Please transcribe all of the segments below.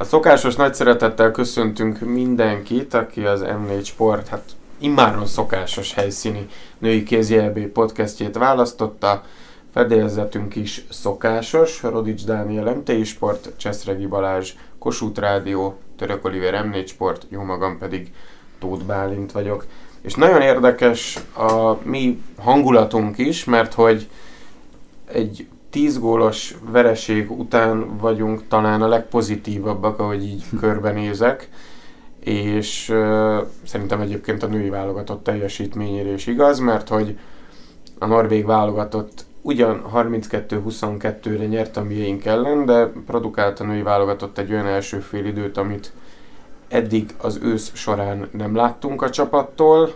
A szokásos nagy szeretettel köszöntünk mindenkit, aki az M4 Sport, hát immáron szokásos helyszíni női kézjelbé podcastjét választotta. Fedélzetünk is szokásos, Rodics Dániel MTI Sport, Cseszregi Balázs, Kossuth Rádió, Török Oliver M4 Sport, jó magam pedig Tóth Bálint vagyok. És nagyon érdekes a mi hangulatunk is, mert hogy egy 10 gólos vereség után vagyunk talán a legpozitívabbak, ahogy így körbenézek, és uh, szerintem egyébként a női válogatott teljesítményére is igaz, mert hogy a norvég válogatott ugyan 32-22-re nyert a miénk ellen, de produkált a női válogatott egy olyan első fél időt, amit eddig az ősz során nem láttunk a csapattól.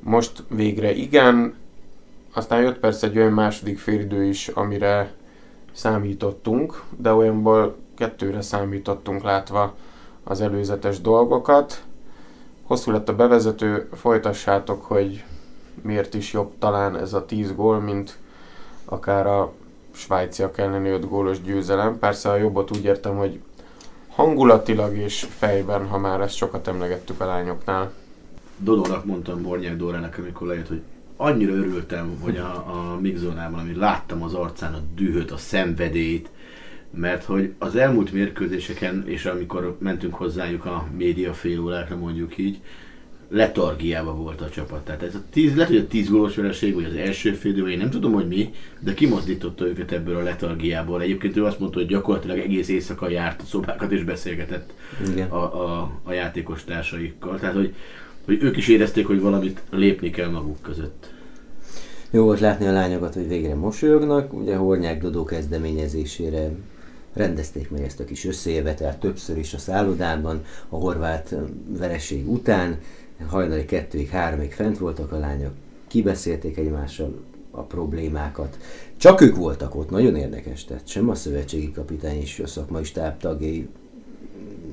Most végre igen, aztán jött persze egy olyan második félidő is, amire számítottunk, de olyanból kettőre számítottunk látva az előzetes dolgokat. Hosszú lett a bevezető, folytassátok, hogy miért is jobb talán ez a 10 gól, mint akár a svájciak elleni 5 gólos győzelem. Persze a jobbot úgy értem, hogy hangulatilag és fejben, ha már ezt sokat emlegettük a lányoknál. Dodónak mondtam Bornyák Dórának, amikor lejött, hogy annyira örültem, hogy a, a mixzónában, amit láttam az arcán a dühöt, a szenvedélyt, mert hogy az elmúlt mérkőzéseken, és amikor mentünk hozzájuk a média fél órákra mondjuk így, letargiába volt a csapat. Tehát ez a tíz, lehet, hogy a tíz gólos vereség, vagy az első fél én nem tudom, hogy mi, de kimozdította őket ebből a letargiából. Egyébként ő azt mondta, hogy gyakorlatilag egész éjszaka járt a szobákat és beszélgetett Igen. A, a, a, játékos társaikkal. Tehát, hogy hogy ők is érezték, hogy valamit lépni kell maguk között. Jó volt látni a lányokat, hogy végre mosolyognak, ugye Hornyák Dodó kezdeményezésére rendezték meg ezt a kis összejövetelt többször is a szállodában, a horvát vereség után, hajnali kettőig, háromig fent voltak a lányok, kibeszélték egymással a problémákat. Csak ők voltak ott, nagyon érdekes, tehát sem a szövetségi kapitány és a szakmai stáb tagjai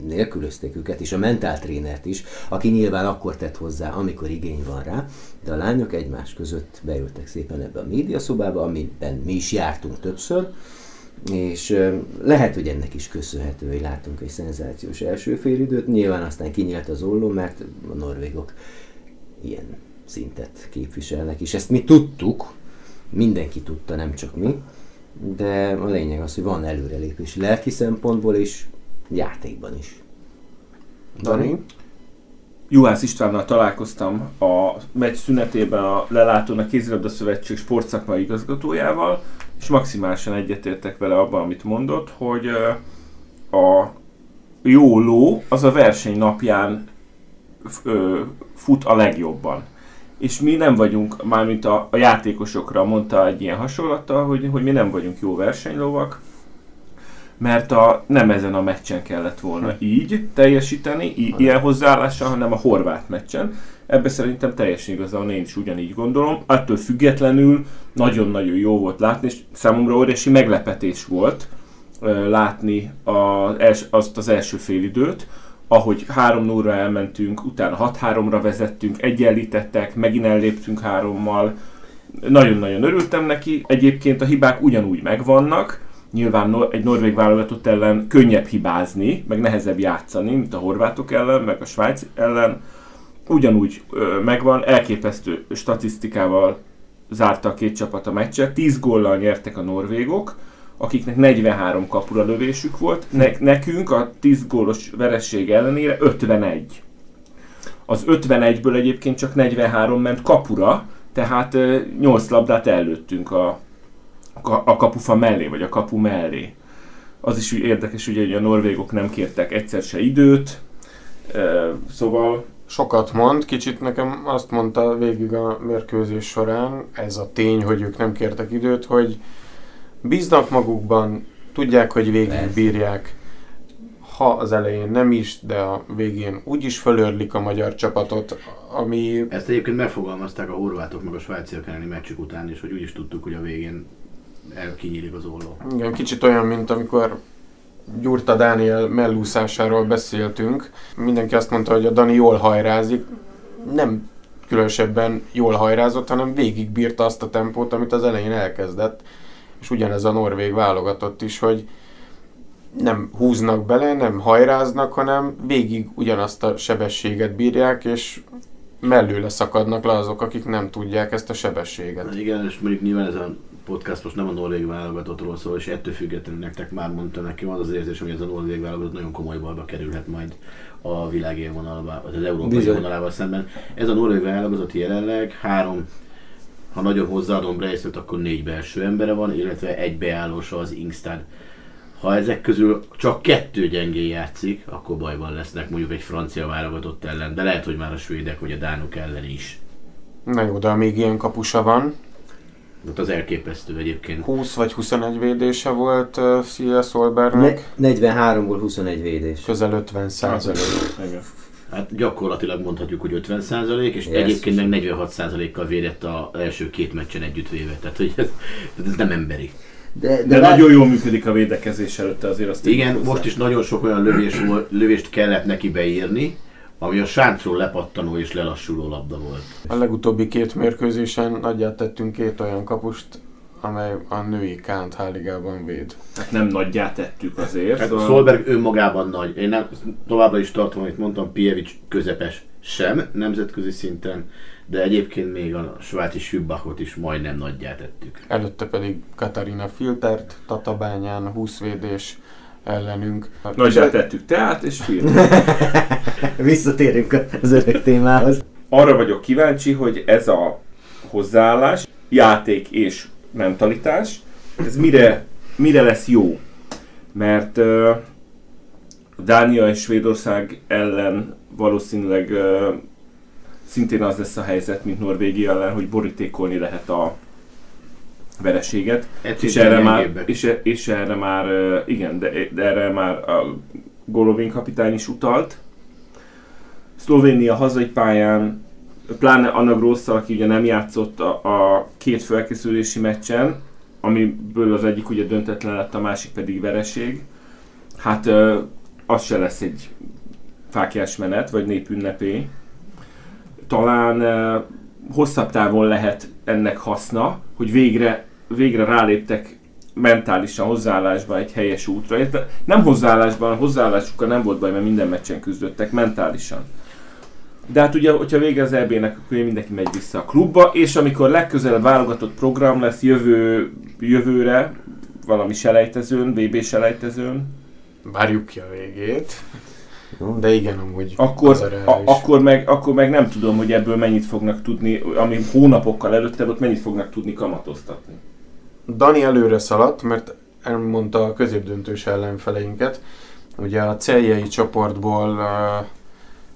nélkülözték őket, és a mentáltrénert is, aki nyilván akkor tett hozzá, amikor igény van rá, de a lányok egymás között beültek szépen ebbe a médiaszobába, amiben mi is jártunk többször, és lehet, hogy ennek is köszönhető, hogy látunk egy szenzációs első félidőt, nyilván aztán kinyílt az olló, mert a norvégok ilyen szintet képviselnek, és ezt mi tudtuk, mindenki tudta, nem csak mi, de a lényeg az, hogy van előrelépés lelki szempontból is, játékban is. Dani? Juhász Istvánnal találkoztam a meccs szünetében a Lelátón a Kézilabda Szövetség sportszakmai igazgatójával, és maximálisan egyetértek vele abban, amit mondott, hogy a jó ló az a verseny napján fut a legjobban. És mi nem vagyunk, mármint a, a játékosokra mondta egy ilyen hasonlattal, hogy, hogy mi nem vagyunk jó versenylovak, mert a, nem ezen a meccsen kellett volna hm. így teljesíteni, í- ilyen hozzáállással, hanem a horvát meccsen. Ebbe szerintem teljesen igazán én is ugyanígy gondolom. Attól függetlenül nagyon-nagyon jó volt látni, és számomra óriási meglepetés volt uh, látni az els, azt az első félidőt, ahogy 3 0 elmentünk, utána 6-3-ra vezettünk, egyenlítettek, megint elléptünk hárommal. Nagyon-nagyon örültem neki. Egyébként a hibák ugyanúgy megvannak, nyilván egy norvég válogatott ellen könnyebb hibázni, meg nehezebb játszani, mint a horvátok ellen, meg a svájc ellen. Ugyanúgy ö, megvan, elképesztő statisztikával zárta a két csapat a meccset. 10 góllal nyertek a norvégok, akiknek 43 kapura lövésük volt, ne, nekünk a 10 gólos veresség ellenére 51. Az 51-ből egyébként csak 43 ment kapura, tehát 8 labdát előttünk a, a kapufa mellé, vagy a kapu mellé. Az is érdekes, ugye, hogy a norvégok nem kértek egyszer se időt, szóval... Sokat mond, kicsit nekem azt mondta végig a mérkőzés során, ez a tény, hogy ők nem kértek időt, hogy bíznak magukban, tudják, hogy végig bírják, ha az elején nem is, de a végén úgyis fölörlik a magyar csapatot, ami... Ezt egyébként megfogalmazták a horvátok meg a svájciak elleni meccsük után is, hogy úgyis tudtuk, hogy a végén kinyílik az olló. Igen, kicsit olyan, mint amikor Gyurta Dániel mellúszásáról beszéltünk. Mindenki azt mondta, hogy a Dani jól hajrázik. Nem különösebben jól hajrázott, hanem végig bírta azt a tempót, amit az elején elkezdett. És ugyanez a norvég válogatott is, hogy nem húznak bele, nem hajráznak, hanem végig ugyanazt a sebességet bírják, és mellőle szakadnak le azok, akik nem tudják ezt a sebességet. Hát igen, és mondjuk nyilván ez a podcast most nem a norvég válogatottról szól, és ettől függetlenül nektek már mondta nekem az az érzés, hogy ez a norvég válogatott nagyon komoly balba kerülhet majd a világ élvonalával, vagy az európai Bizony. élvonalával szemben. Ez a norvég válogatott jelenleg három, ha nagyon hozzáadom Breistot, akkor négy belső embere van, illetve egy beállósa az Ingstad. Ha ezek közül csak kettő gyengén játszik, akkor bajban lesznek mondjuk egy francia válogatott ellen, de lehet, hogy már a svédek vagy a dánok ellen is. Na jó, de amíg ilyen kapusa van, Hát az elképesztő egyébként. 20 vagy 21 védése volt uh, Szia Szolbernek, Ne, 43-ból 21 védés. közel 50 százalék. Igen. Hát gyakorlatilag mondhatjuk, hogy 50% és Yes. egyébként meg 46%-kal védett az első két meccsen együttvéve. Tehát, hogy ez, tehát ez nem emberi. De, De lát- nagyon jól működik a védekezés előtte azért azt Igen, most is nagyon sok olyan lövés, volt- lövést kellett neki beírni, ami a sáncról lepattanó és lelassuló labda volt. A legutóbbi két mérkőzésen nagyját tettünk két olyan kapust, amely a női Kánt Háligában véd. Hát nem nagyját tettük azért. Hát szóval- Szolberg önmagában nagy. Én nem, továbbra is tartom, amit mondtam, Pievics közepes sem nemzetközi szinten, de egyébként még a svájci Schübbachot is majdnem nagyját tettük. Előtte pedig Katarina Filtert, Tatabányán 20 védés ellenünk. Nagyját tettük teát és film. Visszatérünk az örök témához. Arra vagyok kíváncsi, hogy ez a hozzáállás, játék és mentalitás, ez mire, mire lesz jó. Mert uh, Dánia és Svédország ellen valószínűleg uh, szintén az lesz a helyzet, mint Norvégia ellen, hogy borítékolni lehet a vereséget. Egy És erre, már, és, e- és erre már, igen, de, de erre már a Golovin kapitány is utalt. Szlovénia hazai pályán, pláne Anna Grosszal, aki ugye nem játszott a, a két felkészülési meccsen, amiből az egyik ugye döntetlen lett, a másik pedig vereség. Hát az se lesz egy fákjás menet, vagy népünnepé. Talán hosszabb távon lehet ennek haszna, hogy végre, végre ráléptek mentálisan, hozzáállásban egy helyes útra. Érte? Nem hozzáállásban, hozzáállásukkal nem volt baj, mert minden meccsen küzdöttek, mentálisan. De hát ugye, hogyha vége az EB-nek, akkor mindenki megy vissza a klubba, és amikor legközelebb válogatott program lesz jövő, jövőre, valami selejtezőn, VB selejtezőn, Várjuk ki a végét. De igen, amúgy akkor, a akkor, meg, akkor meg nem tudom, hogy ebből mennyit fognak tudni, ami hónapokkal előtte volt, mennyit fognak tudni kamatoztatni. Dani előre szaladt, mert elmondta a középdöntős ellenfeleinket. Ugye a celjei csoportból uh,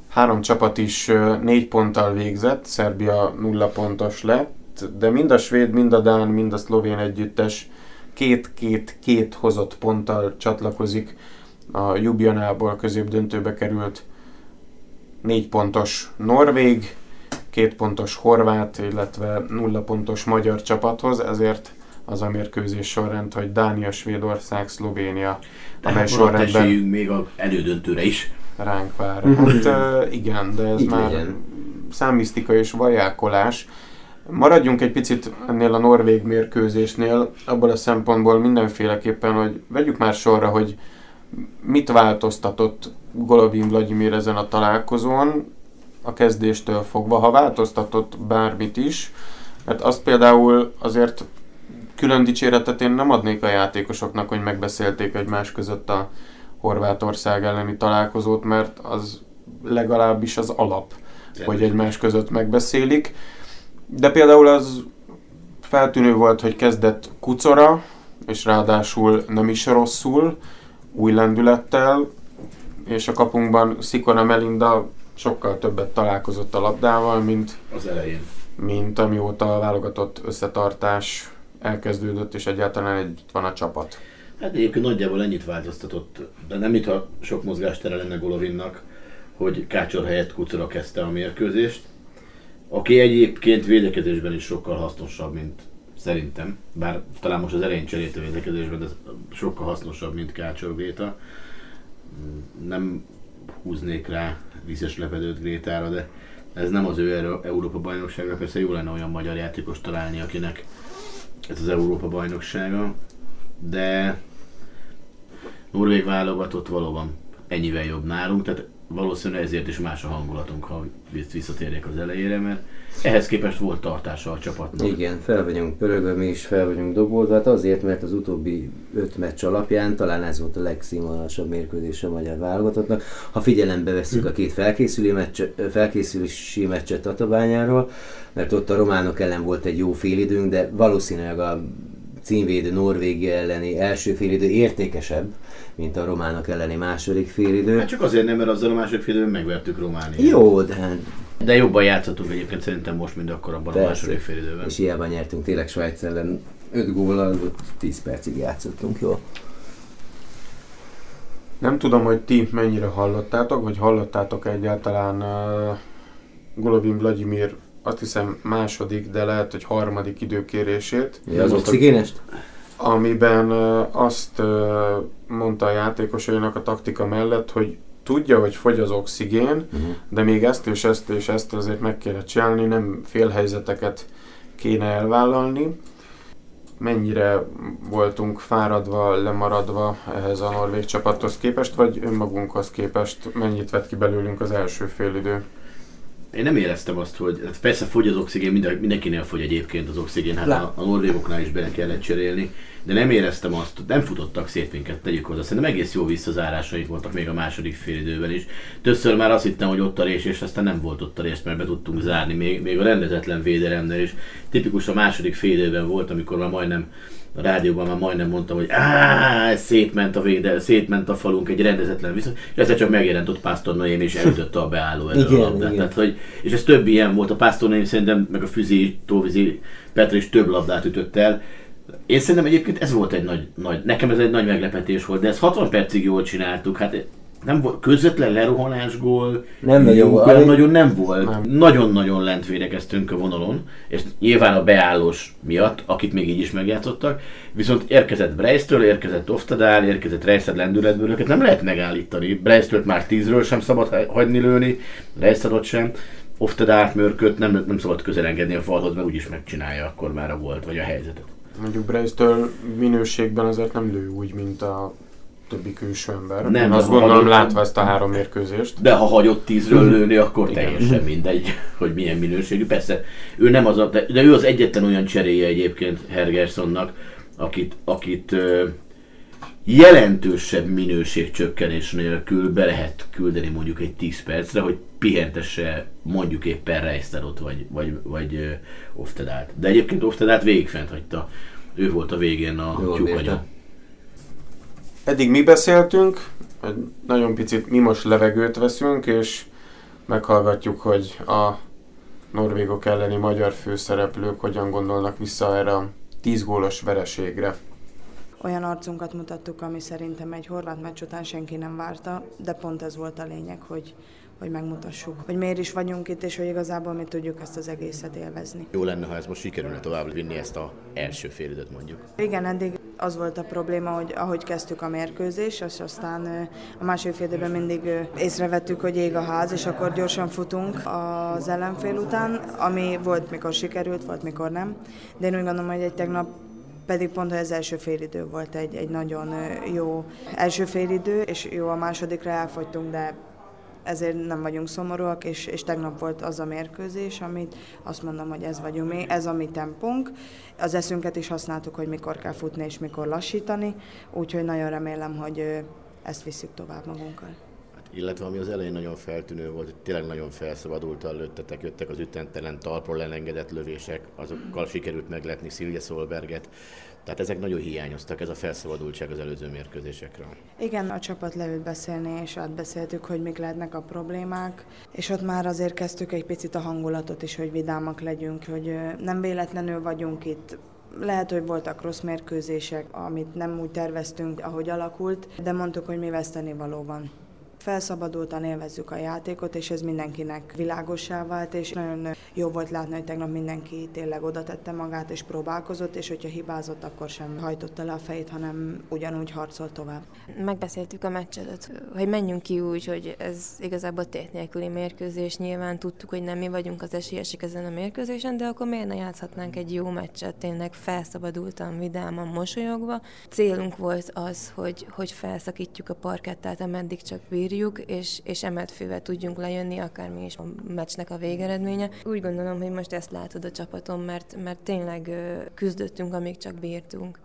három csapat is uh, négy ponttal végzett, Szerbia nulla pontos lett, de mind a svéd, mind a dán, mind a szlovén együttes két-két-két hozott ponttal csatlakozik a Ljubljanából középdöntőbe került négy pontos Norvég, két pontos Horvát, illetve nulla pontos magyar csapathoz, ezért az a mérkőzés sorrend, hogy Dánia, Svédország, Szlovénia, amely Tehát maradt sorrendben még az elődöntőre is. ránk vár. Hát uh, igen, de ez Így már legyen. számisztika és vajákolás. Maradjunk egy picit ennél a norvég mérkőzésnél, abból a szempontból mindenféleképpen, hogy vegyük már sorra, hogy mit változtatott Golovin Vladimir ezen a találkozón a kezdéstől fogva, ha változtatott bármit is, mert azt például azért külön dicséretet én nem adnék a játékosoknak, hogy megbeszélték egymás között a Horvátország elleni találkozót, mert az legalábbis az alap, hogy egymás között megbeszélik. De például az feltűnő volt, hogy kezdett Kucora, és ráadásul nem is rosszul, új lendülettel, és a kapunkban Szikona Melinda sokkal többet találkozott a labdával, mint, Az elején. mint amióta a válogatott összetartás elkezdődött, és egyáltalán együtt van a csapat. Hát egyébként nagyjából ennyit változtatott, de nem mintha sok mozgástere lenne Golovinnak, hogy Kácsor helyett Kucora kezdte a mérkőzést. Aki egyébként védekezésben is sokkal hasznosabb, mint szerintem. Bár talán most az elején cserélt a védekezésben, de sokkal hasznosabb, mint Kácsor Gréta. Nem húznék rá vízes lepedőt Grétára, de ez nem az ő Euró- Európa bajnoksága, persze jó lenne olyan magyar játékos találni, akinek ez az Európa bajnoksága, de Norvég válogatott valóban ennyivel jobb nálunk, tehát valószínűleg ezért is más a hangulatunk, ha visszatérjek az elejére, mert ehhez képest volt tartása a csapatnak. Igen, fel vagyunk pörögve, mi is fel vagyunk dobolva, hát azért, mert az utóbbi öt meccs alapján talán ez volt a legszínvonalasabb mérkőzés a magyar válogatottnak. Ha figyelembe vesszük a két felkészüli meccs, felkészülési meccset Tatabányáról, mert ott a románok ellen volt egy jó félidőnk, de valószínűleg a címvédő Norvégia elleni első félidő értékesebb, mint a románok elleni második félidő. Hát csak azért nem, mert azzal a második félidőben megvertük Romániát. Jó, de hát De jobban játszottunk egyébként szerintem most, mint akkor abban a második félidőben. És hiába nyertünk tényleg Svájc ellen 5 góllal, ott 10 percig játszottunk jól. Nem tudom, hogy ti mennyire hallottátok, vagy hallottátok egyáltalán uh, Golovin Vladimir azt hiszem második, de lehet, hogy harmadik időkérését. Ja, az oxigénest? Amiben azt mondta a játékosainak a taktika mellett, hogy tudja, hogy fogy az oxigén, uh-huh. de még ezt és ezt és ezt azért meg kéne csinálni, nem félhelyzeteket kéne elvállalni. Mennyire voltunk fáradva, lemaradva ehhez a norvég csapathoz képest, vagy önmagunkhoz képest mennyit vett ki belőlünk az első félidő? Én nem éreztem azt, hogy hát persze fogy az oxigén, minden, mindenkinél fogy egyébként az oxigén, hát a, a norvégoknál is bele kellett cserélni, de nem éreztem azt, nem futottak szét minket, tegyük hozzá. Szerintem egész jó visszazárásaik voltak még a második félidőben is. Többször már azt hittem, hogy ott a rés, és aztán nem volt ott a rés, mert be tudtunk zárni, még, még a rendezetlen védelemnél is. Tipikus a második félidőben volt, amikor már majdnem a rádióban már majdnem mondtam, hogy áh, szétment a véde, szétment a falunk egy rendezetlen viszont, és egyszer csak megjelent ott Pásztor Noém, és elütötte a beálló elő Igen, a labdát. igen. Tehát, hogy, és ez több ilyen volt, a Pásztor Noém szerintem, meg a Füzi, Tóvizi, Petra is több labdát ütött el. Én szerintem egyébként ez volt egy nagy, nagy, nekem ez egy nagy meglepetés volt, de ezt 60 percig jól csináltuk, hát nem volt, közvetlen lerohanás gól, Nem nagyon jó, volt. olyan nagyon nem volt. Nem. Nagyon-nagyon lent védekeztünk a vonalon, és nyilván a beállós miatt, akit még így is megjátszottak, viszont érkezett Breistől, érkezett Oftadál, érkezett Reisad lendületből, őket nem lehet megállítani. Breistől már tízről sem szabad ha- hagyni lőni, Reisadot sem. Oftadált mörköt nem, nem szabad közel engedni a falhoz, mert úgyis megcsinálja akkor már a volt, vagy a helyzetet. Mondjuk Bryce-től minőségben azért nem lő úgy, mint a többi külső ember. Nem, Én azt gondolom, hagyod- látva ezt a három mérkőzést. De ha hagyott tízről lőni, akkor Igen. teljesen mindegy, hogy milyen minőségű. Persze, ő nem az a, de, de ő az egyetlen olyan cseréje egyébként Hergerssonnak, akit, akit ö, jelentősebb minőségcsökkenés nélkül be lehet küldeni mondjuk egy 10 percre, hogy pihentesse mondjuk éppen Reisterot vagy, vagy, vagy Oftedált. De egyébként Oftedált végig fent hagyta. Ő volt a végén a tyúkanya. Eddig mi beszéltünk, nagyon picit mi most levegőt veszünk, és meghallgatjuk, hogy a norvégok elleni magyar főszereplők hogyan gondolnak vissza erre a 10 gólos vereségre. Olyan arcunkat mutattuk, ami szerintem egy horvát meccs után senki nem várta, de pont ez volt a lényeg, hogy, hogy megmutassuk, hogy miért is vagyunk itt, és hogy igazából mi tudjuk ezt az egészet élvezni. Jó lenne, ha ez most sikerülne tovább vinni ezt a első félidőt mondjuk. Igen, eddig az volt a probléma, hogy ahogy kezdtük a mérkőzés, és aztán a második fél időben mindig észrevettük, hogy ég a ház, és akkor gyorsan futunk az ellenfél után, ami volt, mikor sikerült, volt, mikor nem. De én úgy gondolom, hogy egy tegnap pedig pont az első félidő volt egy, egy nagyon jó első félidő, és jó a másodikra elfogytunk, de ezért nem vagyunk szomorúak, és, és tegnap volt az a mérkőzés, amit azt mondom, hogy ez vagyunk mi, ez a mi tempónk. Az eszünket is használtuk, hogy mikor kell futni és mikor lassítani, úgyhogy nagyon remélem, hogy ezt visszük tovább magunkkal. Illetve ami az elején nagyon feltűnő volt, hogy tényleg nagyon felszabadultan lőttetek, jöttek az ütentelen talpról elengedett lövések, azokkal sikerült megletni Szilje Szolberget. Tehát ezek nagyon hiányoztak, ez a felszabadultság az előző mérkőzésekről. Igen, a csapat leült beszélni, és átbeszéltük, hogy mik lehetnek a problémák, és ott már azért kezdtük egy picit a hangulatot is, hogy vidámak legyünk, hogy nem véletlenül vagyunk itt, lehet, hogy voltak rossz mérkőzések, amit nem úgy terveztünk, ahogy alakult, de mondtuk, hogy mi veszteni való van. Felszabadultan élvezzük a játékot, és ez mindenkinek világosá vált, és nagyon jó volt látni, hogy tegnap mindenki tényleg oda tette magát, és próbálkozott, és hogyha hibázott, akkor sem hajtotta le a fejét, hanem ugyanúgy harcolt tovább. Megbeszéltük a meccs hogy menjünk ki úgy, hogy ez igazából tét nélküli mérkőzés. Nyilván tudtuk, hogy nem mi vagyunk az esélyesek ezen a mérkőzésen, de akkor miért ne játszhatnánk egy jó meccset, tényleg felszabadultan, vidáman, mosolyogva. Célunk volt az, hogy, hogy felszakítjuk a parkettát, ameddig csak bírjuk, és, és emetfővel tudjunk lejönni, akármi is a meccsnek a végeredménye. Úgy gondolom, hogy most ezt látod a csapaton, mert, mert tényleg küzdöttünk, amíg csak bírtunk.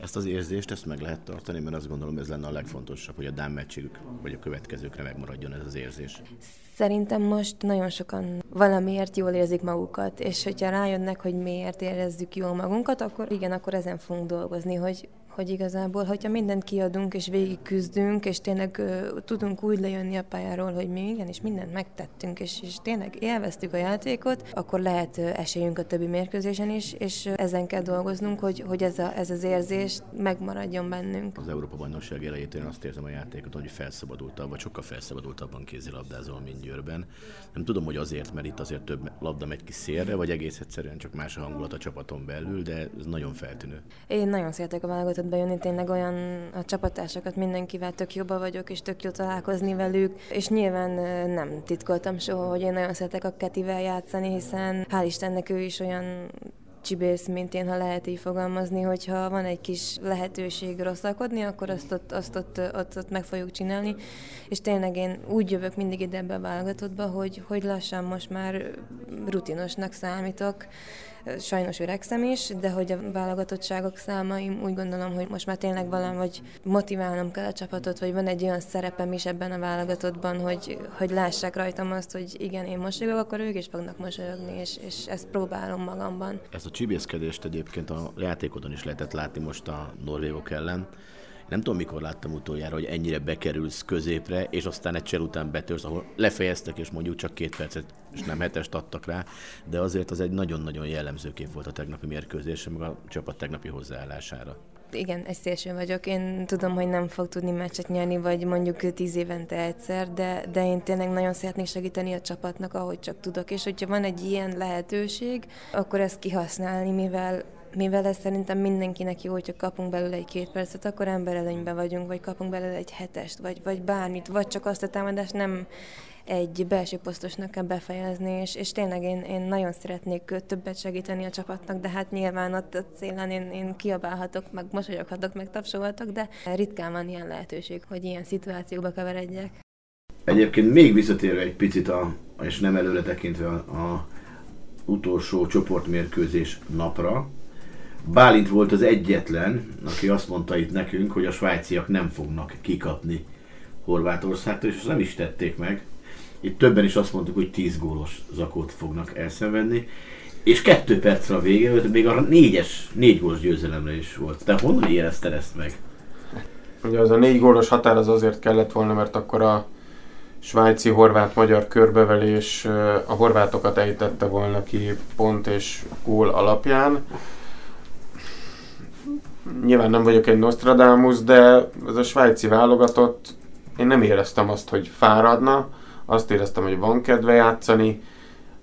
Ezt az érzést, ezt meg lehet tartani, mert azt gondolom, ez lenne a legfontosabb, hogy a Dán meccsük, vagy a következőkre megmaradjon ez az érzés. Szerintem most nagyon sokan valamiért jól érzik magukat, és hogyha rájönnek, hogy miért érezzük jól magunkat, akkor igen, akkor ezen fogunk dolgozni, hogy hogy igazából, hogyha mindent kiadunk és végig küzdünk, és tényleg uh, tudunk úgy lejönni a pályáról, hogy mi igenis mindent megtettünk, és, és tényleg élveztük a játékot, akkor lehet uh, esélyünk a többi mérkőzésen is, és uh, ezen kell dolgoznunk, hogy, hogy ez, a, ez az érzés megmaradjon bennünk. Az Európa bajnokság elejét én azt érzem a játékot, hogy felszabadultabb, vagy sokkal felszabadultabban kézilabdázol, mint Győrben. Nem tudom, hogy azért, mert itt azért több labda megy ki szélre, vagy egész egyszerűen csak más a hangulat a csapaton belül, de ez nagyon feltűnő. Én nagyon szeretek a válogatott bejönni, tényleg olyan a csapattársakat mindenkivel tök jobba vagyok, és tök jó találkozni velük, és nyilván nem titkoltam soha, hogy én nagyon szeretek a Ketivel játszani, hiszen hál' Istennek ő is olyan csibész, mint én, ha lehet így fogalmazni, hogyha van egy kis lehetőség rosszalkodni, akkor azt ott, azt ott, ott, ott meg fogjuk csinálni. És tényleg én úgy jövök mindig ide ebbe a válogatottba, hogy, hogy lassan most már rutinosnak számítok, sajnos öregszem is, de hogy a válogatottságok számaim úgy gondolom, hogy most már tényleg valahogy motiválnom kell a csapatot, vagy van egy olyan szerepem is ebben a válogatottban, hogy, hogy lássák rajtam azt, hogy igen, én mosolyogok, akkor ők is fognak mosolyogni, és, és ezt próbálom magamban. Ezt a csibészkedést egyébként a játékodon is lehetett látni most a norvégok ellen. Nem tudom, mikor láttam utoljára, hogy ennyire bekerülsz középre, és aztán egy csel után betörsz, ahol lefejeztek, és mondjuk csak két percet, és nem hetest adtak rá, de azért az egy nagyon-nagyon jellemző kép volt a tegnapi mérkőzés, meg a csapat tegnapi hozzáállására. Igen, egy szélső vagyok. Én tudom, hogy nem fog tudni meccset nyerni, vagy mondjuk tíz évente egyszer, de, de én tényleg nagyon szeretnék segíteni a csapatnak, ahogy csak tudok. És hogyha van egy ilyen lehetőség, akkor ezt kihasználni, mivel mivel ez szerintem mindenkinek jó, hogyha kapunk belőle egy két percet, akkor emberelőnyben vagyunk, vagy kapunk belőle egy hetest, vagy, vagy bármit, vagy csak azt a támadást nem egy belső posztosnak kell befejezni, és, és tényleg én, én nagyon szeretnék többet segíteni a csapatnak, de hát nyilván ott a célen én, én kiabálhatok, meg mosolyoghatok, meg tapsolhatok, de ritkán van ilyen lehetőség, hogy ilyen szituációba keveredjek. Egyébként még visszatérve egy picit, a, és nem előre tekintve a, a utolsó csoportmérkőzés napra, Bálint volt az egyetlen, aki azt mondta itt nekünk, hogy a svájciak nem fognak kikapni Horvátországtól, és azt nem is tették meg. Itt többen is azt mondtuk, hogy 10 gólos zakót fognak elszenvedni. És kettő percre a vége, még a négyes, négy gólos győzelemre is volt. De honnan érezted ezt meg? Ugye az a négy gólos határ az azért kellett volna, mert akkor a svájci horvát-magyar körbevelés a horvátokat ejtette volna ki pont és gól alapján nyilván nem vagyok egy Nostradamus, de ez a svájci válogatott, én nem éreztem azt, hogy fáradna, azt éreztem, hogy van kedve játszani.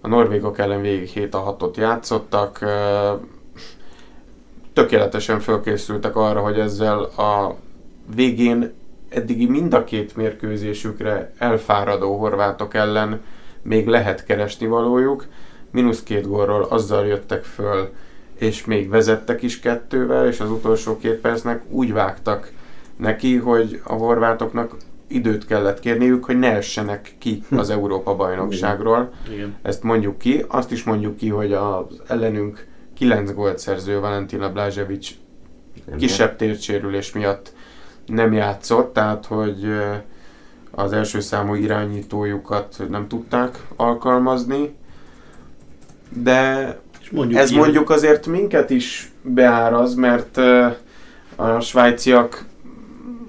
A norvégok ellen végig 7 a 6 játszottak, tökéletesen fölkészültek arra, hogy ezzel a végén eddigi mind a két mérkőzésükre elfáradó horvátok ellen még lehet keresni valójuk. Minusz két gólról azzal jöttek föl, és még vezettek is kettővel, és az utolsó két percnek úgy vágtak neki, hogy a horvátoknak időt kellett kérniük, hogy ne essenek ki hm. az Európa bajnokságról. Igen. Ezt mondjuk ki. Azt is mondjuk ki, hogy az ellenünk 9 gólt szerző Valentina Blaževic kisebb térsérülés miatt nem játszott, tehát hogy az első számú irányítójukat nem tudták alkalmazni, de és mondjuk Ez mondjuk azért minket is beáraz, mert a svájciak,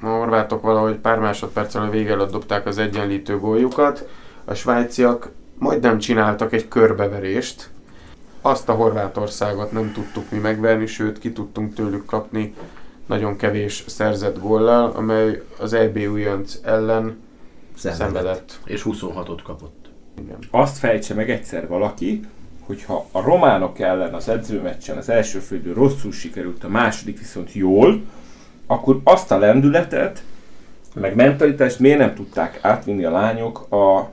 a horvátok valahogy pár másodperccel a vége előtt dobták az egyenlítő góljukat. A svájciak majdnem csináltak egy körbeverést. Azt a Horvátországot nem tudtuk mi megverni, sőt ki tudtunk tőlük kapni nagyon kevés szerzett góllal, amely az EB újonc ellen Szenvedett. szenvedett. És 26-ot kapott. Igen. Azt fejtse meg egyszer valaki, hogyha a románok ellen az edzőmeccsen az első fődő rosszul sikerült, a második viszont jól, akkor azt a lendületet, meg mentalitást miért nem tudták átvinni a lányok a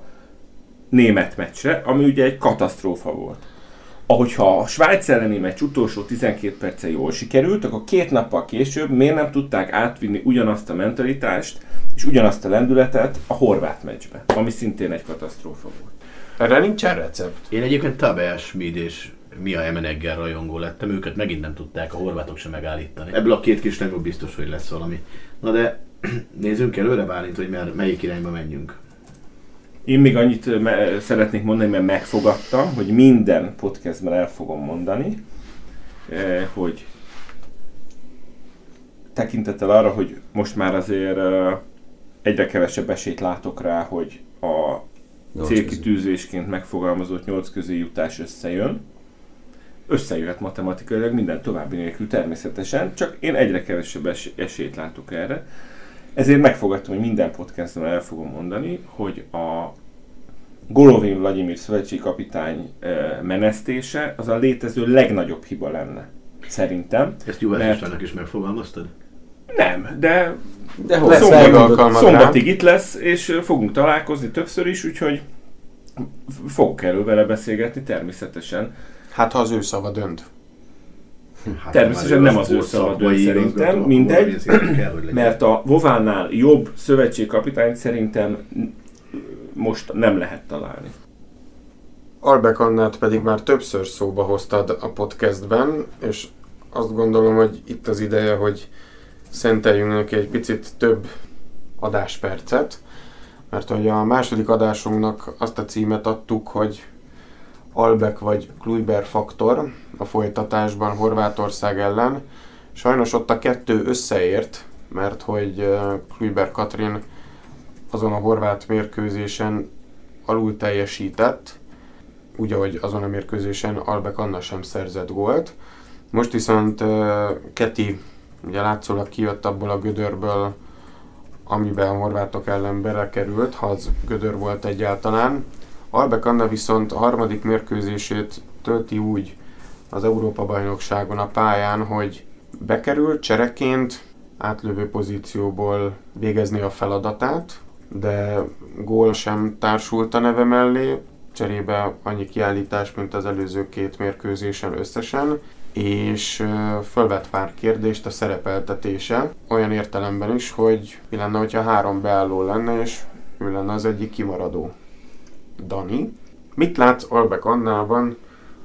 német meccsre, ami ugye egy katasztrófa volt. Ahogyha a Svájc elleni meccs utolsó 12 perce jól sikerült, akkor két nappal később miért nem tudták átvinni ugyanazt a mentalitást és ugyanazt a lendületet a horvát meccsbe, ami szintén egy katasztrófa volt. Erre nincsen recept. Én egyébként Tabea Schmid és Mia Emeneggel rajongó lettem, őket megint nem tudták a horvátok sem megállítani. Ebből a két kis lányból biztos, hogy lesz valami. Na de nézzünk előre Bálint, hogy mer, melyik irányba menjünk. Én még annyit ö, me- szeretnék mondani, mert megfogadtam, hogy minden podcastben el fogom mondani, eh, hogy tekintettel arra, hogy most már azért eh, egyre kevesebb esélyt látok rá, hogy a célkitűzésként megfogalmazott nyolc közé jutás összejön. Összejöhet matematikailag minden további nélkül természetesen, csak én egyre kevesebb es- esélyt látok erre. Ezért megfogadtam, hogy minden podcastban el fogom mondani, hogy a Golovin Vladimir szövetségkapitány eh, menesztése az a létező legnagyobb hiba lenne. Szerintem. Ezt Juhász Mert- Istvánnak is megfogalmaztad? Nem, de De hol Lesz még szombatig, itt lesz, és fogunk találkozni többször is, úgyhogy fogok erről vele beszélgetni természetesen. Hát ha az ő szava dönt. Hát, Természetesen nem az ő dönt szerintem, mindegy. kell. Mert a Vovánál jobb szövetségkapitányt szerintem most nem lehet találni. Albek Annát pedig már többször szóba hoztad a podcastben, és azt gondolom, hogy itt az ideje, hogy szenteljünk neki egy picit több adáspercet, mert hogy a második adásunknak azt a címet adtuk, hogy Albek vagy Kluiber faktor a folytatásban Horvátország ellen. Sajnos ott a kettő összeért, mert hogy Kluiber Katrin azon a horvát mérkőzésen alul teljesített, úgy, ahogy azon a mérkőzésen Albek Anna sem szerzett gólt. Most viszont Keti ugye látszólag kijött abból a gödörből, amiben a horvátok ellen belekerült, ha az gödör volt egyáltalán. Albek Anna viszont a harmadik mérkőzését tölti úgy az Európa-bajnokságon a pályán, hogy bekerült csereként átlövő pozícióból végezni a feladatát, de gól sem társult a neve mellé, cserébe annyi kiállítás, mint az előző két mérkőzésen összesen, és fölvet pár kérdést a szerepeltetése, olyan értelemben is, hogy mi lenne, hogyha három beálló lenne, és ő lenne az egyik kimaradó. Dani, mit látsz Albek Annában,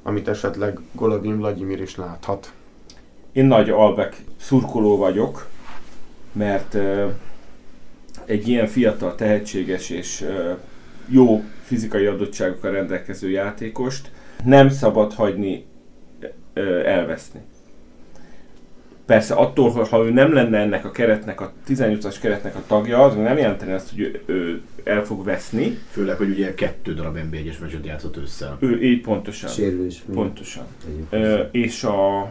amit esetleg Golovin Vladimir is láthat? Én nagy Albek szurkoló vagyok, mert egy ilyen fiatal, tehetséges és jó fizikai adottságokkal rendelkező játékost nem szabad hagyni elveszni. Persze attól, hogy ha ő nem lenne ennek a keretnek, a 18-as keretnek a tagja, az nem jelenteni azt, hogy ő, ő el fog veszni. Főleg, hogy ugye kettő darab NB1-es meccset játszott össze. Ő így pontosan. Sérülés. Pontosan. Ö, és a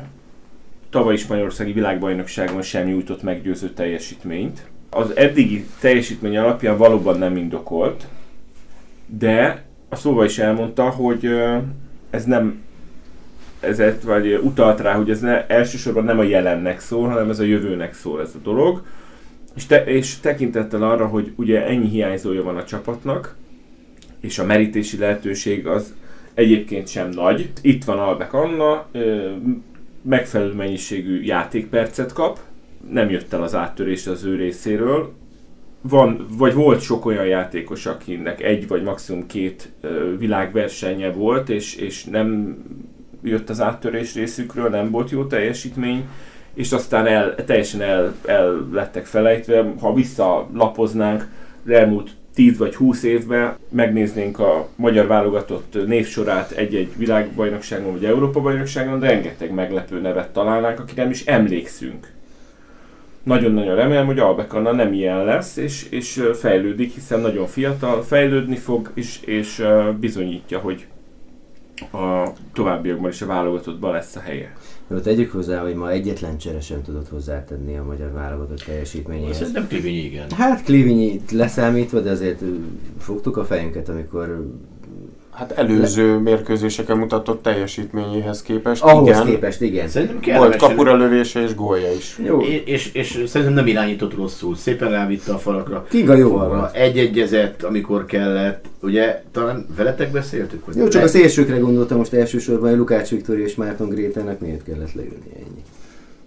tavalyi Spanyolországi világbajnokságon sem nyújtott meggyőző teljesítményt. Az eddigi teljesítmény alapján valóban nem indokolt, de a szóval is elmondta, hogy ez nem ezért, vagy utalt rá, hogy ez ne, elsősorban nem a jelennek szól, hanem ez a jövőnek szól ez a dolog. És, te, és tekintettel arra, hogy ugye ennyi hiányzója van a csapatnak, és a merítési lehetőség az egyébként sem nagy. Itt van Albek Anna, megfelelő mennyiségű játékpercet kap, nem jött el az áttörés az ő részéről. Van, vagy volt sok olyan játékos, akinek egy vagy maximum két világversenye volt, és, és nem jött az áttörés részükről, nem volt jó teljesítmény, és aztán el, teljesen el, el lettek felejtve. Ha visszalapoznánk az elmúlt 10 vagy 20 évben, megnéznénk a magyar válogatott névsorát egy-egy világbajnokságon vagy Európa-bajnokságon, de rengeteg meglepő nevet találnánk, akire nem is emlékszünk. Nagyon-nagyon remélem, hogy Albek Anna nem ilyen lesz, és, és fejlődik, hiszen nagyon fiatal, fejlődni fog, és, és bizonyítja, hogy a továbbiakban is a válogatottban lesz a helye. Jó, tegyük hozzá, hogy ma egyetlen csere sem tudott hozzátenni a magyar válogatott teljesítményéhez. Szerintem Klivinyi igen. Hát Klivinyi leszámítva, de azért fogtuk a fejünket, amikor Hát előző mérkőzéseken mutatott teljesítményéhez képest, ahhoz igen, képest igen. Szerintem volt kapura lövése és gólja is. Jó, És, és, és szerintem nem irányított rosszul. Szépen rávitte a falakra. Kinga jó arra. Egy-egyezett, amikor kellett. Ugye, talán veletek beszéltük? Hogy Jó, csak a szélsőkre gondoltam most elsősorban, hogy Lukács Viktor és Márton Grétának miért kellett leülni ennyi.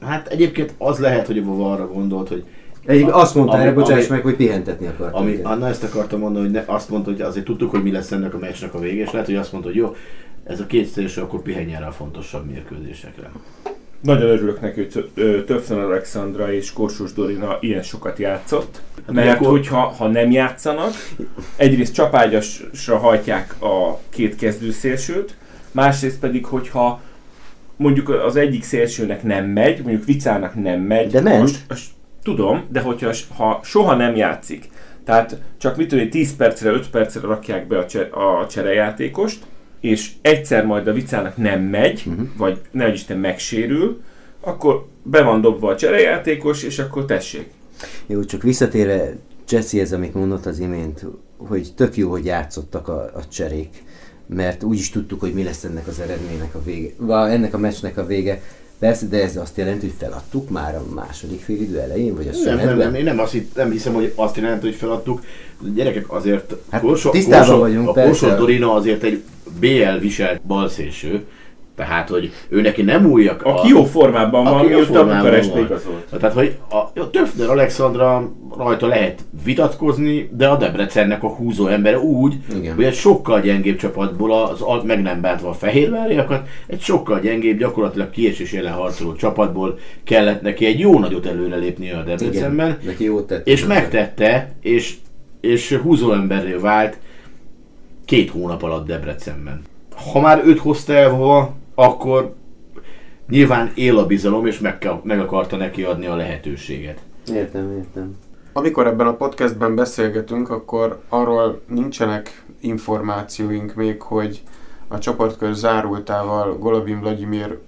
Hát egyébként az lehet, hogy a arra gondolt, hogy Egyik azt mondta, ami- erre bocsáss meg, hogy pihentetni akartam. Ami, őket. Anna ezt akartam mondani, hogy ne, azt mondta, hogy azért tudtuk, hogy mi lesz ennek a meccsnek a vége, és lehet, hogy azt mondta, hogy jó, ez a két szélső akkor pihenjen rá a fontosabb mérkőzésekre. Nagyon örülök neki, hogy ö, Töpfen Alexandra és Korsós Dorina ilyen sokat játszott. Hát Mert akkor- hogyha ha nem játszanak, egyrészt csapágyasra hajtják a két kezdőszélsőt, másrészt pedig, hogyha mondjuk az egyik szélsőnek nem megy, mondjuk Vicának nem megy. De ment. Most, tudom, de hogyha ha soha nem játszik, tehát csak mit tudom, én, 10 percre, 5 percre rakják be a, cse, a cserejátékost, és egyszer majd a vicának nem megy, uh-huh. vagy ne Isten megsérül, akkor be van dobva a cserejátékos, és akkor tessék. Jó, csak visszatérve Jesse ez, amit mondott az imént, hogy tök jó, hogy játszottak a, a cserék, mert úgy is tudtuk, hogy mi lesz ennek az eredménynek a vége, ennek a meccsnek a vége. Persze, de ez azt jelenti, hogy feladtuk már a második félidő elején, vagy a Nem, nem, nem, én nem, azt hitt, nem hiszem, hogy azt jelenti, hogy feladtuk. A gyerekek azért, Hát Korsó- tisztában Korsó- vagyunk, a. Korsó Dorina azért egy BL viselt balszélső, tehát, hogy ő neki nem újak. Aki jó formában van, Aki jó mióta formában igazolt. Tehát, hogy a, a Töfner Alexandra rajta lehet vitatkozni, de a Debrecennek a húzó embere úgy, Igen. hogy egy sokkal gyengébb csapatból, az, az meg nem bántva a fehérváriakat, egy sokkal gyengébb, gyakorlatilag kiesés ellen harcoló csapatból kellett neki egy jó nagyot előrelépnie a Debrecenben, Igen, neki jót tett. és megtette, és, és húzó emberré vált két hónap alatt Debrecenben. Ha már őt hozta el akkor nyilván él a bizalom, és meg, kell, meg akarta neki adni a lehetőséget. Értem, értem. Amikor ebben a podcastben beszélgetünk, akkor arról nincsenek információink még, hogy a csoportkör zárultával Golovin Vladimir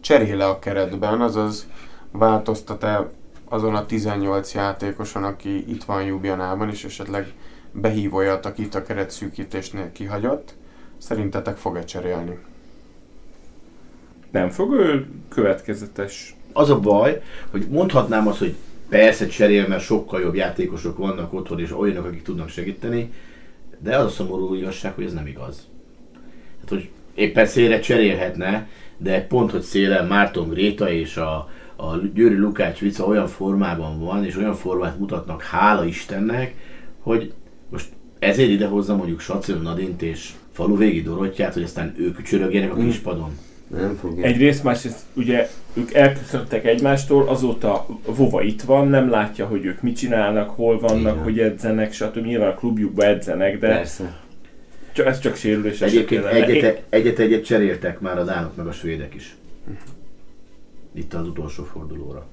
cseréle a keretben, azaz változtat-e azon a 18 játékoson, aki itt van Jubjanában, és esetleg behív olyat, akit a keret szűkítésnél kihagyott. Szerintetek fog-e cserélni? Nem fog ő következetes. Az a baj, hogy mondhatnám azt, hogy persze cserél, mert sokkal jobb játékosok vannak otthon, és olyanok, akik tudnak segíteni, de az a szomorú igazság, hogy ez nem igaz. Tehát, hogy éppen szélre cserélhetne, de pont, hogy szélen Márton Gréta és a, a Győri Lukács Vica olyan formában van, és olyan formát mutatnak, hála Istennek, hogy most ezért idehozza mondjuk Sacil Nadint és faluvégi Dorottyát, hogy aztán ők csörögjenek a kispadon. Nem fogja. Egyrészt, másrészt ugye ők elköszöntek egymástól, azóta Vova itt van, nem látja, hogy ők mit csinálnak, hol vannak, Igen. hogy edzenek, stb. Nyilván a klubjukban edzenek, de Persze. csak, ez csak sérülés Egyébként lenne. egyet, cseréltek már a dánok meg a svédek is. Itt az utolsó fordulóra.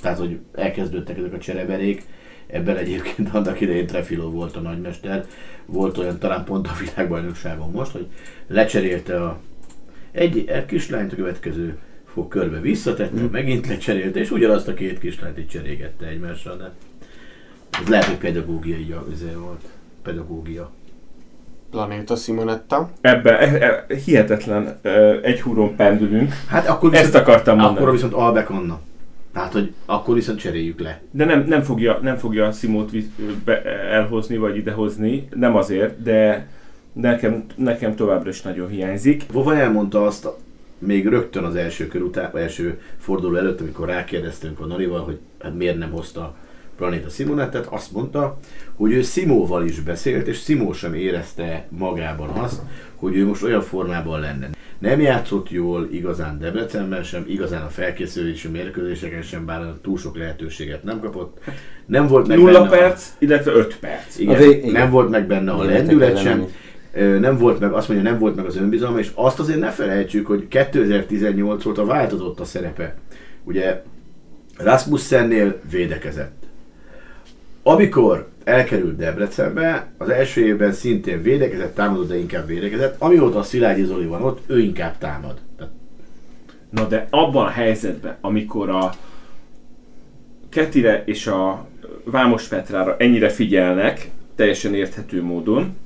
Tehát, hogy elkezdődtek ezek a csereberék, ebben egyébként annak idején Trefilo volt a nagymester, volt olyan talán pont a világbajnokságon most, hogy lecserélte a egy, egy kislányt a következő fog körbe visszatette, mm. megint lecserélte, és ugyanazt a két kislányt így cserégette egymással, de ez lehet, hogy pedagógiai izé volt. Pedagógia. Planéta Simonetta. Ebben e, e, hihetetlen e, egy húron pendülünk. Hát akkor Ezt akartam mondani. Akkor viszont Albek Anna. Tehát, hogy akkor viszont cseréljük le. De nem, nem, fogja, nem fogja Simót elhozni, vagy idehozni, nem azért, de nekem, nekem továbbra is nagyon hiányzik. Vova elmondta azt a- még rögtön az első kör után, első forduló előtt, amikor rákérdeztünk a Narival, hogy hát miért nem hozta Planéta Simonettet, azt mondta, hogy ő Simóval is beszélt, és Simó sem érezte magában azt, hogy ő most olyan formában lenne. Nem játszott jól igazán Debrecenben sem, igazán a felkészülési mérkőzéseken sem, bár túl sok lehetőséget nem kapott. Nem volt meg Nulla benne a- perc, illetve öt perc. igen, A vég- igen. nem volt meg benne a lendület sem, Ö, nem volt meg, azt mondja, nem volt meg az önbizalma, és azt azért ne felejtsük, hogy 2018 óta változott a szerepe. Ugye Rasmussennél védekezett. Amikor elkerült Debrecenbe, az első évben szintén védekezett, támadott, de inkább védekezett. Amióta a Szilágyi Zoli van ott, ő inkább támad. Na de abban a helyzetben, amikor a Ketire és a Vámos Petrára ennyire figyelnek, teljesen érthető módon,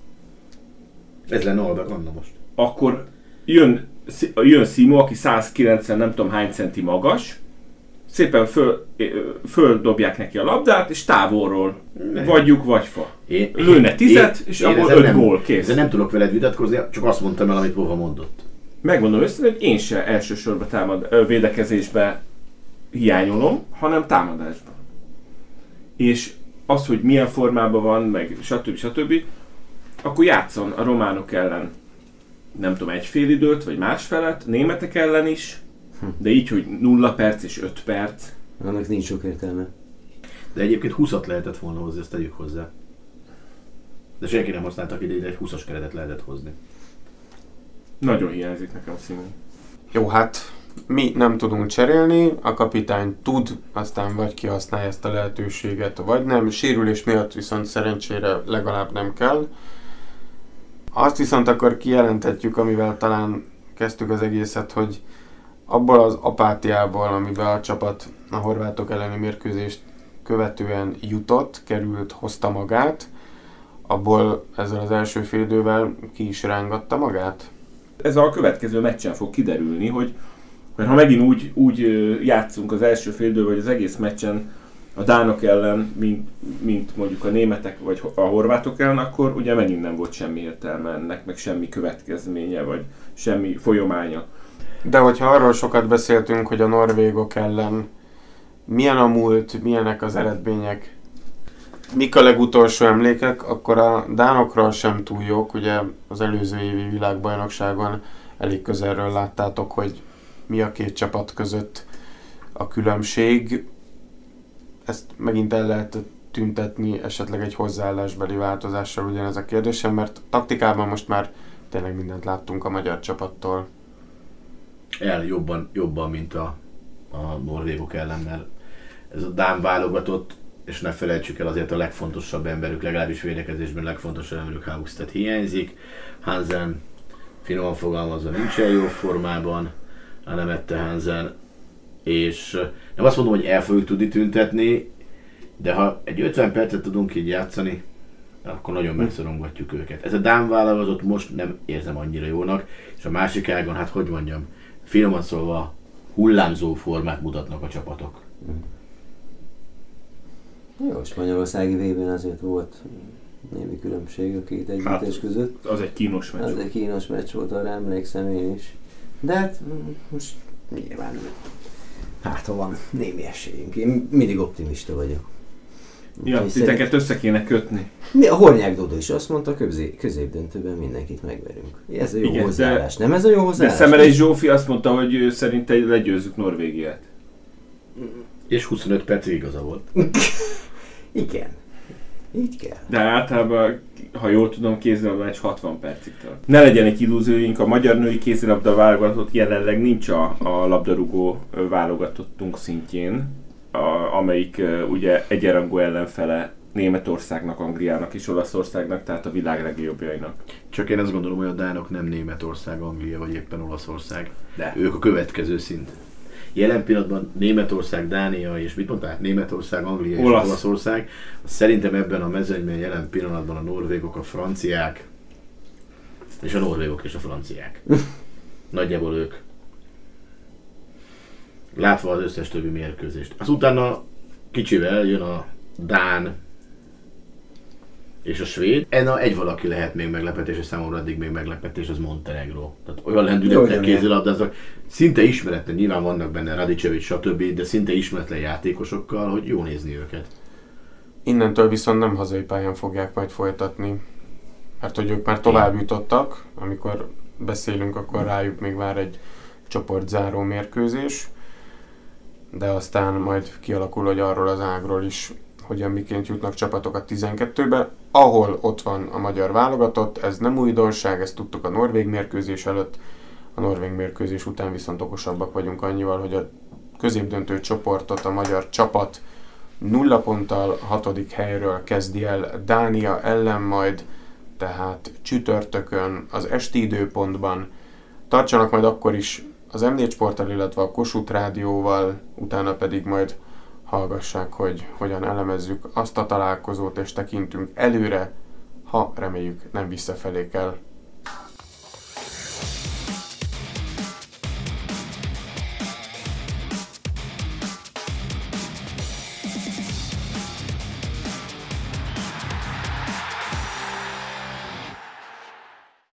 ez lenne Albert Anna most. akkor jön, jön Simo, aki 190 nem tudom hány centi magas, szépen föl, földobják neki a labdát, és távolról Ne. vagy lyuk, vagy fa. Én, Lőne tizet, és abból ezzel öt nem, gól, kész. De nem tudok veled vitatkozni, csak azt mondtam el, amit Pova mondott. Megmondom őszintén, hogy én se elsősorban támad, védekezésbe hiányolom, hanem támadásban. És az, hogy milyen formában van, meg stb. stb. Akkor játszon a románok ellen nem tudom, egy fél időt, vagy másfelet, németek ellen is, de így, hogy nulla perc és 5 perc. Annak nincs sok értelme. De egyébként 20-at lehetett volna hozni, ezt tegyük hozzá. De senki nem használtak ide, de egy 20-as keretet lehetett hozni. Nagyon hiányzik nekem Simon. Jó, hát mi nem tudunk cserélni, a kapitány tud, aztán vagy kihasználja ezt a lehetőséget, vagy nem. Sérülés miatt viszont szerencsére legalább nem kell. Azt viszont akkor kijelentetjük, amivel talán kezdtük az egészet, hogy abból az apátiából, amiben a csapat a horvátok elleni mérkőzést követően jutott, került, hozta magát, abból ezzel az első fél idővel ki is rángatta magát. Ez a következő meccsen fog kiderülni, hogy mert ha megint úgy, úgy játszunk az első fél idő, vagy az egész meccsen a dánok ellen, mint, mint mondjuk a németek vagy a horvátok ellen, akkor ugye megint nem volt semmi értelme ennek, meg semmi következménye, vagy semmi folyamánya. De hogyha arról sokat beszéltünk, hogy a norvégok ellen milyen a múlt, milyenek az eredmények, mik a legutolsó emlékek, akkor a dánokról sem túl jók. Ugye az előző évi világbajnokságon elég közelről láttátok, hogy mi a két csapat között a különbség. Ezt megint el lehet tüntetni esetleg egy hozzáállásbeli változással ugyanez a kérdésem, mert taktikában most már tényleg mindent láttunk a magyar csapattól. El jobban, jobban mint a, a norvégok ellen, mert ez a Dán válogatott, és ne felejtsük el azért a legfontosabb emberük, legalábbis védekezésben legfontosabb emberük Haugstedt hiányzik. Hansen finoman fogalmazva nincsen jó formában, hanem Ette Hansen, és nem azt mondom, hogy el fogjuk tudni tüntetni, de ha egy 50 percet tudunk így játszani, akkor nagyon megszorongatjuk őket. Ez a Dán válogatott most nem érzem annyira jónak, és a másik ágon, hát hogy mondjam, finoman szólva hullámzó formát mutatnak a csapatok. Jó, Spanyolországi vb azért volt némi különbség a két együttes Hát, között. Az egy kínos meccs. Az egy kínos meccs volt, arra emlékszem én is. De hát mm, most nyilván hát ha van némi esélyünk. Én mindig optimista vagyok. Ja, Úgyhogy titeket össze kéne kötni. Mi a Hornyák Dodo is azt mondta, közé, középdöntőben mindenkit megverünk. Ez a jó Igen, de- hozzáállás. Nem ez a jó De hozzáállás? Szemelei Zsófi azt mondta, hogy ő szerinte legyőzzük Norvégiát. És 25 percig igaza volt. Igen. Így kell. De általában, ha jól tudom, kézilabda meccs 60 percig tart. Ne legyenek illúzióink, a magyar női kézilabda válogatott jelenleg nincs a, a labdarúgó válogatottunk szintjén, a, amelyik ugye egyenrangú ellenfele Németországnak, Angliának és Olaszországnak, tehát a világ legjobbjainak. Csak én azt gondolom, hogy a Dánok nem Németország, Anglia vagy éppen Olaszország. De. Ők a következő szint. Jelen pillanatban Németország, Dánia és mit mondtál? Németország, Anglia és Olasz. Olaszország. Szerintem ebben a mezőnyben jelen pillanatban a norvégok, a franciák és a norvégok és a franciák. Nagyjából ők. Látva az összes többi mérkőzést. Az utána kicsivel jön a Dán és a svéd. En egy valaki lehet még meglepetés, és számomra eddig még meglepetés, az Montenegro. Tehát olyan lendülettel kézilabdáznak, szinte ismeretlen, nyilván vannak benne Radicevic, stb., de szinte ismeretlen játékosokkal, hogy jó nézni őket. Innentől viszont nem hazai pályán fogják majd folytatni. Mert hogy ők már tovább jutottak, amikor beszélünk, akkor rájuk még vár egy csoportzáró mérkőzés. De aztán majd kialakul, hogy arról az ágról is hogyan miként jutnak csapatok a 12-be, ahol ott van a magyar válogatott, ez nem újdonság, ezt tudtuk a norvég mérkőzés előtt, a norvég mérkőzés után viszont okosabbak vagyunk annyival, hogy a középdöntő csoportot a magyar csapat nulla ponttal, hatodik helyről kezdi el Dánia ellen majd, tehát csütörtökön az esti időpontban. Tartsanak majd akkor is az M4 Sporttal, illetve a Kossuth Rádióval, utána pedig majd hallgassák, hogy hogyan elemezzük azt a találkozót, és tekintünk előre, ha reméljük nem visszafelé kell